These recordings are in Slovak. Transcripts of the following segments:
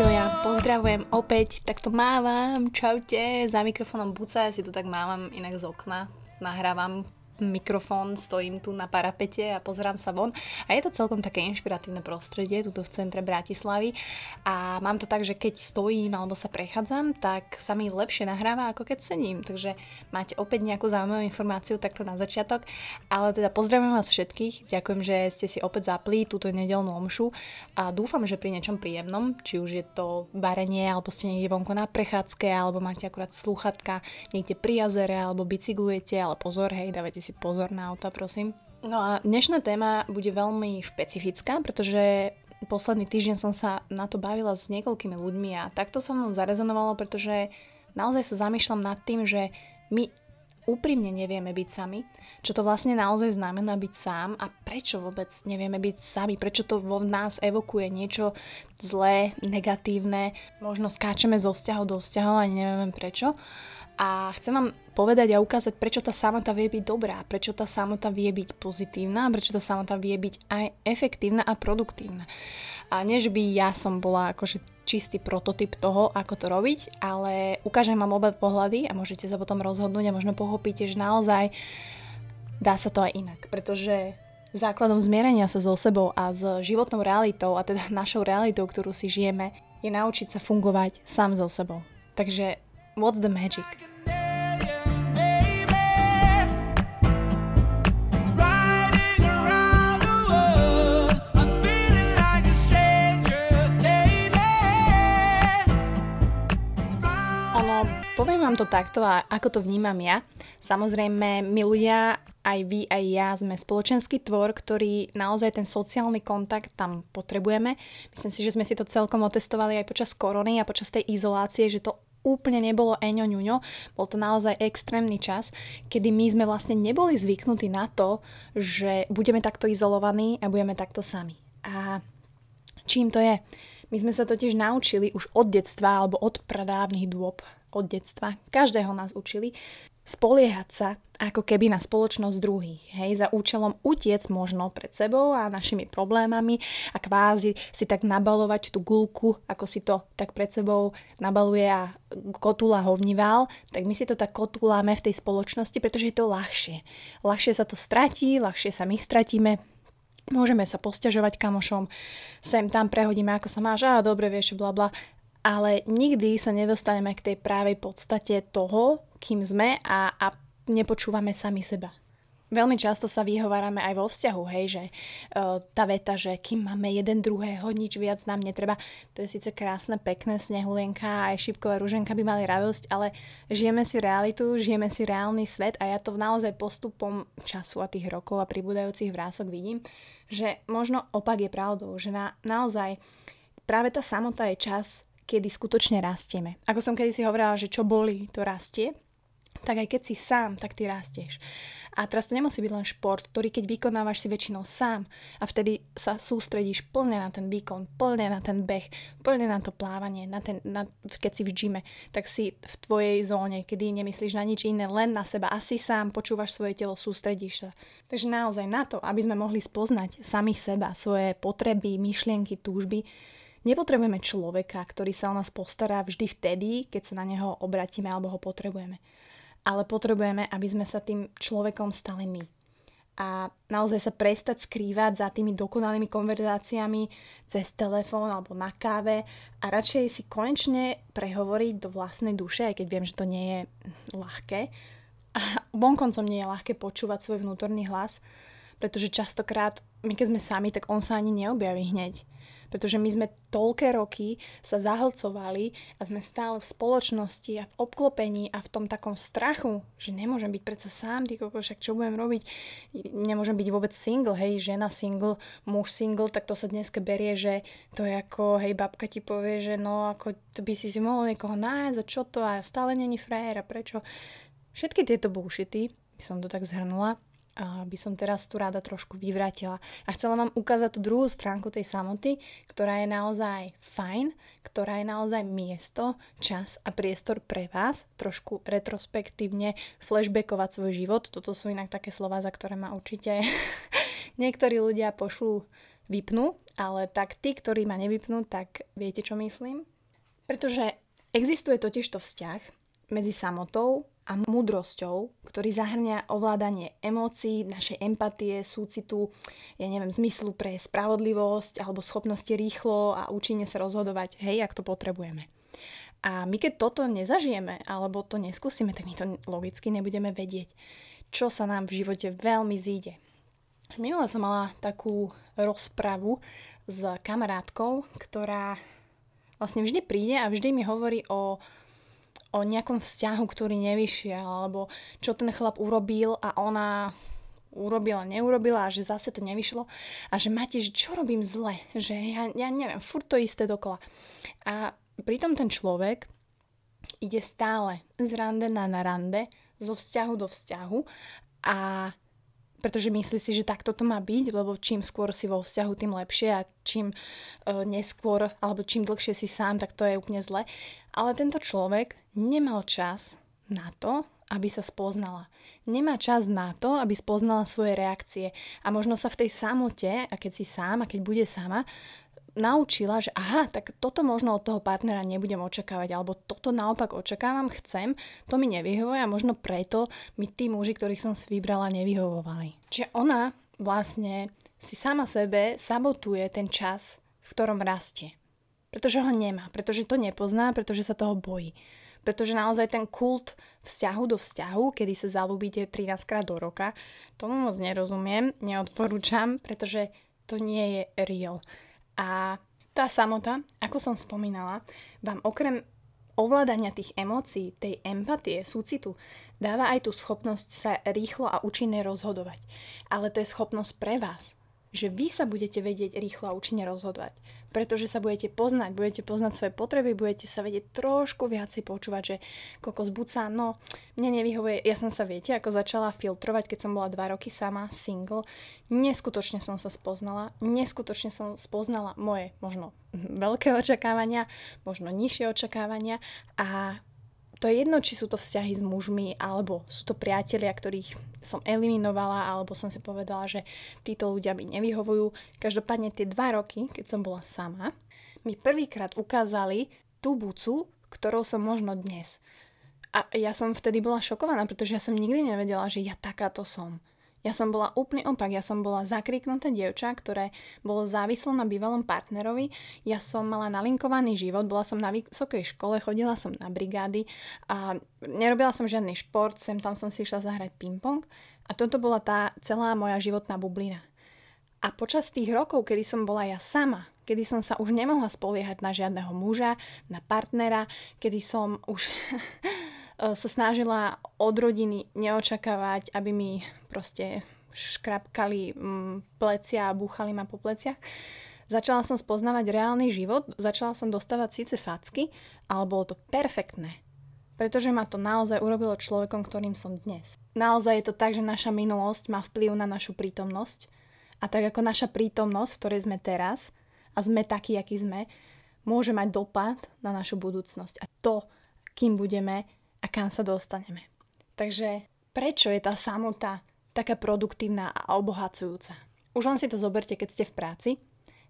Priatelia, pozdravujem opäť, takto mávam, čaute, za mikrofónom Buca, ja si tu tak mávam inak z okna, nahrávam mikrofón, stojím tu na parapete a pozerám sa von. A je to celkom také inšpiratívne prostredie, tuto v centre Bratislavy. A mám to tak, že keď stojím alebo sa prechádzam, tak sa mi lepšie nahráva, ako keď sedím. Takže máte opäť nejakú zaujímavú informáciu takto na začiatok. Ale teda pozdravujem vás všetkých. Ďakujem, že ste si opäť zapli túto nedelnú omšu a dúfam, že pri niečom príjemnom, či už je to varenie, alebo ste niekde vonko na prechádzke, alebo máte akurát slúchatka niekde pri jazere, alebo bicyklujete, ale pozor, hej, dávajte si si pozor na auta, prosím. No a dnešná téma bude veľmi špecifická, pretože posledný týždeň som sa na to bavila s niekoľkými ľuďmi a takto som mnou zarezonovalo, pretože naozaj sa zamýšľam nad tým, že my úprimne nevieme byť sami, čo to vlastne naozaj znamená byť sám a prečo vôbec nevieme byť sami, prečo to vo nás evokuje niečo zlé, negatívne, možno skáčeme zo vzťahov do vzťahov a nevieme prečo. A chcem vám povedať a ukázať, prečo tá samota vie byť dobrá, prečo tá samota vie byť pozitívna, prečo tá samota vie byť aj efektívna a produktívna. A nie, že by ja som bola akože čistý prototyp toho, ako to robiť, ale ukážem vám obe pohľady a môžete sa potom rozhodnúť a možno pochopíte, že naozaj dá sa to aj inak, pretože základom zmierenia sa so sebou a s životnou realitou, a teda našou realitou, ktorú si žijeme, je naučiť sa fungovať sám so sebou. Takže what's the magic? poviem vám to takto a ako to vnímam ja. Samozrejme, my ľudia, aj vy, aj ja, sme spoločenský tvor, ktorý naozaj ten sociálny kontakt tam potrebujeme. Myslím si, že sme si to celkom otestovali aj počas korony a počas tej izolácie, že to úplne nebolo eňo ňuňo, bol to naozaj extrémny čas, kedy my sme vlastne neboli zvyknutí na to, že budeme takto izolovaní a budeme takto sami. A čím to je? My sme sa totiž naučili už od detstva alebo od pradávnych dôb od detstva, každého nás učili, spoliehať sa ako keby na spoločnosť druhých, hej, za účelom utiec možno pred sebou a našimi problémami a kvázi si tak nabalovať tú gulku, ako si to tak pred sebou nabaluje a kotula hovnival, tak my si to tak kotuláme v tej spoločnosti, pretože je to ľahšie. Ľahšie sa to stratí, ľahšie sa my stratíme, Môžeme sa posťažovať kamošom, sem tam prehodíme, ako sa máš, a dobre vieš, bla bla, ale nikdy sa nedostaneme k tej právej podstate toho, kým sme a, a nepočúvame sami seba. Veľmi často sa vyhovárame aj vo vzťahu, hej, že uh, tá veta, že kým máme jeden druhého, nič viac nám netreba, to je síce krásne, pekné, snehulienka aj šipková ruženka by mali radosť, ale žijeme si realitu, žijeme si reálny svet a ja to naozaj postupom času a tých rokov a pribúdajúcich vrások vidím, že možno opak je pravdou, že na, naozaj práve tá samota je čas, kedy skutočne rastieme. Ako som kedy si hovorila, že čo boli, to rastie, tak aj keď si sám, tak ty rastieš. A teraz to nemusí byť len šport, ktorý keď vykonávaš si väčšinou sám a vtedy sa sústredíš plne na ten výkon, plne na ten beh, plne na to plávanie, na ten, na, keď si v gyme, tak si v tvojej zóne, kedy nemyslíš na nič iné, len na seba. Asi sám počúvaš svoje telo, sústredíš sa. Takže naozaj na to, aby sme mohli spoznať samých seba, svoje potreby, myšlienky, túžby, Nepotrebujeme človeka, ktorý sa o nás postará vždy vtedy, keď sa na neho obratíme alebo ho potrebujeme. Ale potrebujeme, aby sme sa tým človekom stali my. A naozaj sa prestať skrývať za tými dokonalými konverzáciami cez telefón alebo na káve a radšej si konečne prehovoriť do vlastnej duše, aj keď viem, že to nie je ľahké. A vonkoncom nie je ľahké počúvať svoj vnútorný hlas, pretože častokrát my keď sme sami, tak on sa ani neobjaví hneď pretože my sme toľké roky sa zahlcovali a sme stále v spoločnosti a v obklopení a v tom takom strachu, že nemôžem byť predsa sám, ty koko, však čo budem robiť? Nemôžem byť vôbec single, hej, žena single, muž single, tak to sa dneska berie, že to je ako, hej, babka ti povie, že no, ako to by si si mohol niekoho nájsť a čo to a stále není frajer a prečo. Všetky tieto bullshity, by som to tak zhrnula, by som teraz tu rada trošku vyvrátila. A chcela vám ukázať tú druhú stránku tej samoty, ktorá je naozaj fajn, ktorá je naozaj miesto, čas a priestor pre vás, trošku retrospektívne flashbackovať svoj život. Toto sú inak také slova, za ktoré ma určite niektorí ľudia pošlú vypnú, ale tak tí, ktorí ma nevypnú, tak viete, čo myslím? Pretože existuje totiž to vzťah medzi samotou a múdrosťou, ktorý zahrňa ovládanie emócií, našej empatie, súcitu, ja neviem, zmyslu pre spravodlivosť alebo schopnosti rýchlo a účinne sa rozhodovať, hej, ak to potrebujeme. A my keď toto nezažijeme alebo to neskúsime, tak my to logicky nebudeme vedieť, čo sa nám v živote veľmi zíde. Minule som mala takú rozpravu s kamarátkou, ktorá vlastne vždy príde a vždy mi hovorí o o nejakom vzťahu, ktorý nevyšiel, alebo čo ten chlap urobil a ona urobila, neurobila a že zase to nevyšlo a že máte, že čo robím zle, že ja, ja neviem, furt to isté dokola. A pritom ten človek ide stále z rande na, na rande, zo vzťahu do vzťahu a pretože myslí si, že takto to má byť, lebo čím skôr si vo vzťahu, tým lepšie a čím uh, neskôr alebo čím dlhšie si sám, tak to je úplne zle. Ale tento človek nemal čas na to, aby sa spoznala. Nemá čas na to, aby spoznala svoje reakcie. A možno sa v tej samote, a keď si sám, a keď bude sama, naučila, že aha, tak toto možno od toho partnera nebudem očakávať, alebo toto naopak očakávam, chcem, to mi nevyhovuje a možno preto mi tí muži, ktorých som si vybrala, nevyhovovali. Čiže ona vlastne si sama sebe sabotuje ten čas, v ktorom rastie. Pretože ho nemá, pretože to nepozná, pretože sa toho bojí. Pretože naozaj ten kult vzťahu do vzťahu, kedy sa zalúbite 13 krát do roka, tomu moc nerozumiem, neodporúčam, pretože to nie je real. A tá samota, ako som spomínala, vám okrem ovládania tých emócií, tej empatie, súcitu, dáva aj tú schopnosť sa rýchlo a účinne rozhodovať. Ale to je schopnosť pre vás, že vy sa budete vedieť rýchlo a účinne rozhodovať pretože sa budete poznať, budete poznať svoje potreby, budete sa vedieť trošku viacej počúvať, že kokos buca, no mne nevyhovuje, ja som sa viete, ako začala filtrovať, keď som bola dva roky sama, single, neskutočne som sa spoznala, neskutočne som spoznala moje možno veľké očakávania, možno nižšie očakávania a to je jedno, či sú to vzťahy s mužmi, alebo sú to priatelia, ktorých som eliminovala, alebo som si povedala, že títo ľudia mi nevyhovujú. Každopádne tie dva roky, keď som bola sama, mi prvýkrát ukázali tú bucu, ktorou som možno dnes. A ja som vtedy bola šokovaná, pretože ja som nikdy nevedela, že ja takáto som. Ja som bola úplne opak, ja som bola zakriknuté dievča, ktoré bolo závislé na bývalom partnerovi, ja som mala nalinkovaný život, bola som na vysokej škole, chodila som na brigády a nerobila som žiadny šport, sem tam som si išla zahrať ping-pong a toto bola tá celá moja životná bublina. A počas tých rokov, kedy som bola ja sama, kedy som sa už nemohla spoliehať na žiadneho muža, na partnera, kedy som už sa snažila od rodiny neočakávať, aby mi proste škrapkali mm, plecia a búchali ma po pleciach. Začala som spoznávať reálny život, začala som dostávať síce facky, ale bolo to perfektné. Pretože ma to naozaj urobilo človekom, ktorým som dnes. Naozaj je to tak, že naša minulosť má vplyv na našu prítomnosť. A tak ako naša prítomnosť, v ktorej sme teraz, a sme takí, akí sme, môže mať dopad na našu budúcnosť. A to, kým budeme, a kam sa dostaneme. Takže prečo je tá samota taká produktívna a obohacujúca? Už len si to zoberte, keď ste v práci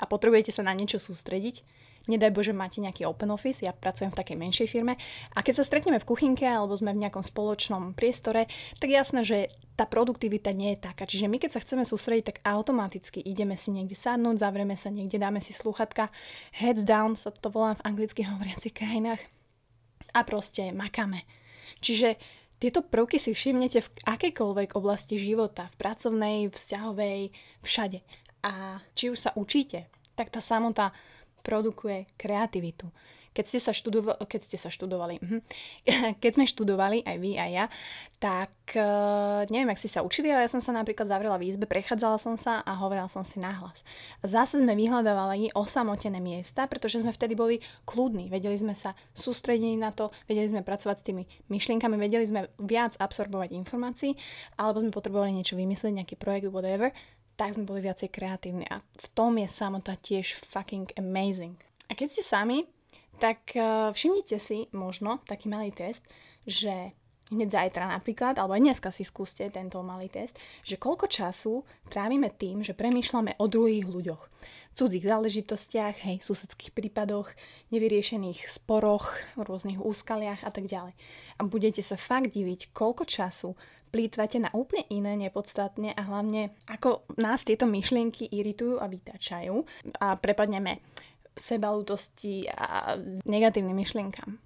a potrebujete sa na niečo sústrediť. Nedaj Bože, máte nejaký open office, ja pracujem v takej menšej firme a keď sa stretneme v kuchynke alebo sme v nejakom spoločnom priestore, tak jasné, že tá produktivita nie je taká. Čiže my keď sa chceme sústrediť, tak automaticky ideme si niekde sadnúť, zavrieme sa niekde, dáme si sluchatka, heads down sa to volá v anglicky hovoriacich krajinách a proste makáme. Čiže tieto prvky si všimnete v akejkoľvek oblasti života, v pracovnej, vzťahovej, všade. A či už sa učíte, tak tá samota produkuje kreativitu keď ste sa, študovo- keď ste sa študovali, uh-huh. keď sme študovali, aj vy, aj ja, tak uh, neviem, ak si sa učili, ale ja som sa napríklad zavrela v izbe, prechádzala som sa a hovorila som si nahlas. Zase sme vyhľadávali osamotené miesta, pretože sme vtedy boli kľudní, vedeli sme sa sústrediť na to, vedeli sme pracovať s tými myšlienkami, vedeli sme viac absorbovať informácií, alebo sme potrebovali niečo vymyslieť, nejaký projekt, whatever, tak sme boli viacej kreatívni a v tom je samota tiež fucking amazing. A keď ste sami, tak eh, všimnite si možno taký malý test, že hneď zajtra napríklad, alebo aj dneska si skúste tento malý test, že koľko času trávime tým, že premýšľame o druhých ľuďoch. Cudzích záležitostiach, hej, susedských prípadoch, nevyriešených sporoch, rôznych úskaliach a tak ďalej. A budete sa fakt diviť, koľko času plýtvate na úplne iné, nepodstatne a hlavne ako nás tieto myšlienky iritujú a vytačajú a prepadneme sebalútosti a negatívnym myšlienkam.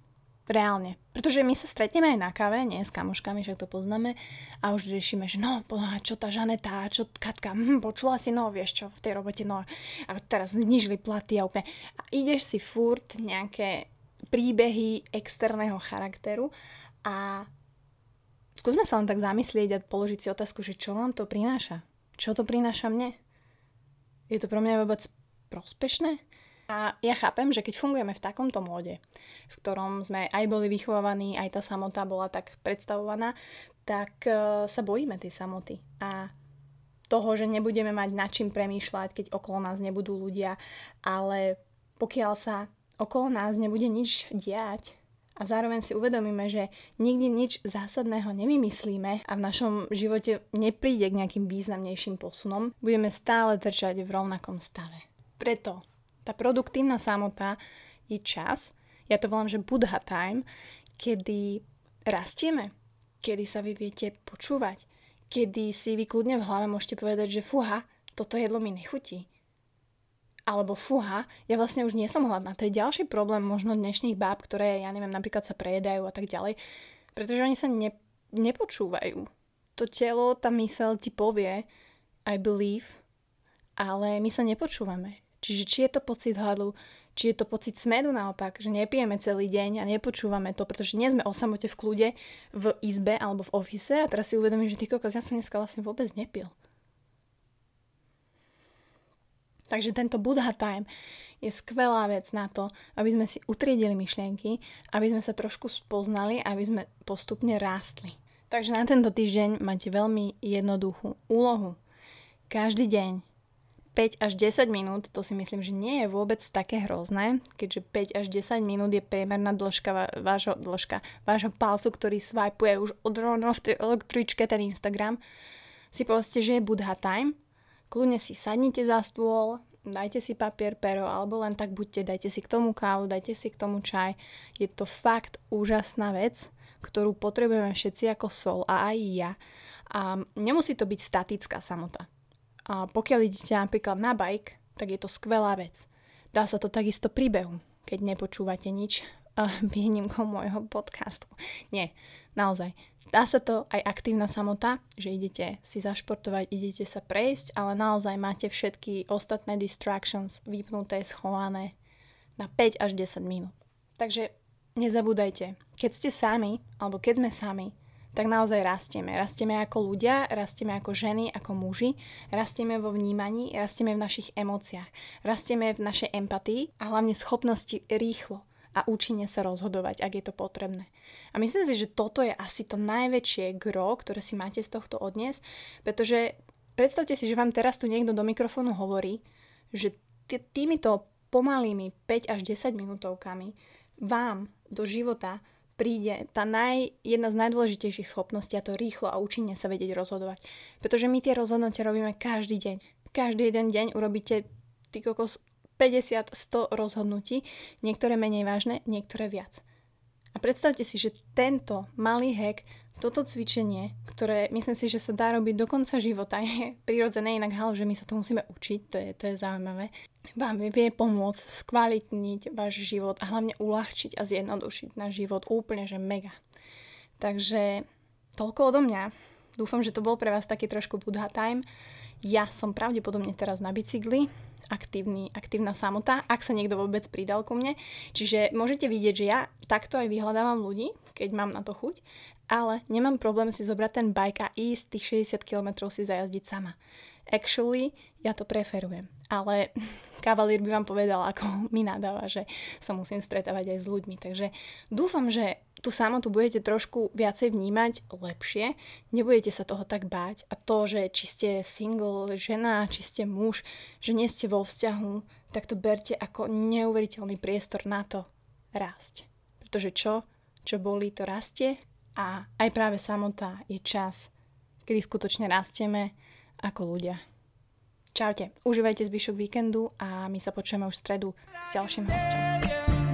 Reálne. Pretože my sa stretneme aj na káve, nie s kamoškami, však to poznáme, a už riešime, že no, čo tá Žaneta, čo Katka, hm, počula si, no, vieš čo, v tej robote, no, a teraz znižili platy a úplne. A ideš si furt nejaké príbehy externého charakteru a skúsme sa len tak zamyslieť a položiť si otázku, že čo vám to prináša? Čo to prináša mne? Je to pro mňa vôbec prospešné? A ja chápem, že keď fungujeme v takomto móde, v ktorom sme aj boli vychovávaní, aj tá samota bola tak predstavovaná, tak uh, sa bojíme tej samoty. A toho, že nebudeme mať nad čím premýšľať, keď okolo nás nebudú ľudia, ale pokiaľ sa okolo nás nebude nič diať a zároveň si uvedomíme, že nikdy nič zásadného nevymyslíme a v našom živote nepríde k nejakým významnejším posunom, budeme stále držať v rovnakom stave. Preto tá produktívna samota je čas, ja to volám, že Buddha time, kedy rastieme, kedy sa vy viete počúvať, kedy si vy kľudne v hlave môžete povedať, že fuha, toto jedlo mi nechutí. Alebo fuha, ja vlastne už nie som hladná. To je ďalší problém možno dnešných báb, ktoré, ja neviem, napríklad sa prejedajú a tak ďalej. Pretože oni sa ne, nepočúvajú. To telo, tá mysel ti povie I believe, ale my sa nepočúvame. Čiže či je to pocit hladu, či je to pocit smedu naopak, že nepijeme celý deň a nepočúvame to, pretože nie sme o samote v kľude v izbe alebo v ofise a teraz si uvedomím, že ty kokos, ja som dneska vlastne vôbec nepil. Takže tento Buddha time je skvelá vec na to, aby sme si utriedili myšlienky, aby sme sa trošku spoznali, aby sme postupne rástli. Takže na tento týždeň máte veľmi jednoduchú úlohu. Každý deň 5 až 10 minút, to si myslím, že nie je vôbec také hrozné, keďže 5 až 10 minút je priemerná dĺžka vášho, dĺžka vášho palcu, ktorý swipeuje už od rovno v tej električke ten Instagram. Si povedzte, že je Buddha time, kľudne si sadnite za stôl, dajte si papier, pero, alebo len tak buďte, dajte si k tomu kávu, dajte si k tomu čaj. Je to fakt úžasná vec, ktorú potrebujeme všetci ako sol a aj ja. A nemusí to byť statická samota a pokiaľ idete napríklad na bike, tak je to skvelá vec. Dá sa to takisto príbehu, keď nepočúvate nič výnimkou môjho podcastu. Nie, naozaj. Dá sa to aj aktívna samota, že idete si zašportovať, idete sa prejsť, ale naozaj máte všetky ostatné distractions vypnuté, schované na 5 až 10 minút. Takže nezabúdajte, keď ste sami, alebo keď sme sami, tak naozaj rastieme. Rastieme ako ľudia, rastieme ako ženy, ako muži, rastieme vo vnímaní, rastieme v našich emóciách, rastieme v našej empatii a hlavne schopnosti rýchlo a účinne sa rozhodovať, ak je to potrebné. A myslím si, že toto je asi to najväčšie gro, ktoré si máte z tohto odniesť, pretože predstavte si, že vám teraz tu niekto do mikrofónu hovorí, že týmito pomalými 5 až 10 minútovkami vám do života príde tá naj, jedna z najdôležitejších schopností a to rýchlo a účinne sa vedieť rozhodovať. Pretože my tie rozhodnutia robíme každý deň. Každý jeden deň urobíte ty kokos 50-100 rozhodnutí, niektoré menej vážne, niektoré viac. A predstavte si, že tento malý hack toto cvičenie, ktoré myslím si, že sa dá robiť do konca života, je prirodzené, inak halo, že my sa to musíme učiť, to je, to je zaujímavé, vám vie pomôcť skvalitniť váš život a hlavne uľahčiť a zjednodušiť náš život úplne, že mega. Takže toľko odo mňa. Dúfam, že to bol pre vás taký trošku Buddha time. Ja som pravdepodobne teraz na bicykli, aktívny, aktívna samota, ak sa niekto vôbec pridal ku mne. Čiže môžete vidieť, že ja takto aj vyhľadávam ľudí, keď mám na to chuť ale nemám problém si zobrať ten bike a ísť tých 60 km si zajazdiť sama. Actually, ja to preferujem. Ale kavalír by vám povedal, ako mi nadáva, že sa musím stretávať aj s ľuďmi. Takže dúfam, že tú samotu budete trošku viacej vnímať lepšie, nebudete sa toho tak báť. A to, že či ste single, žena, či ste muž, že nie ste vo vzťahu, tak to berte ako neuveriteľný priestor na to rásť. Pretože čo? Čo bolí, to rastie a aj práve samota je čas, kedy skutočne rastieme ako ľudia. Čaute, užívajte zvyšok víkendu a my sa počujeme už v stredu s ďalším hostom.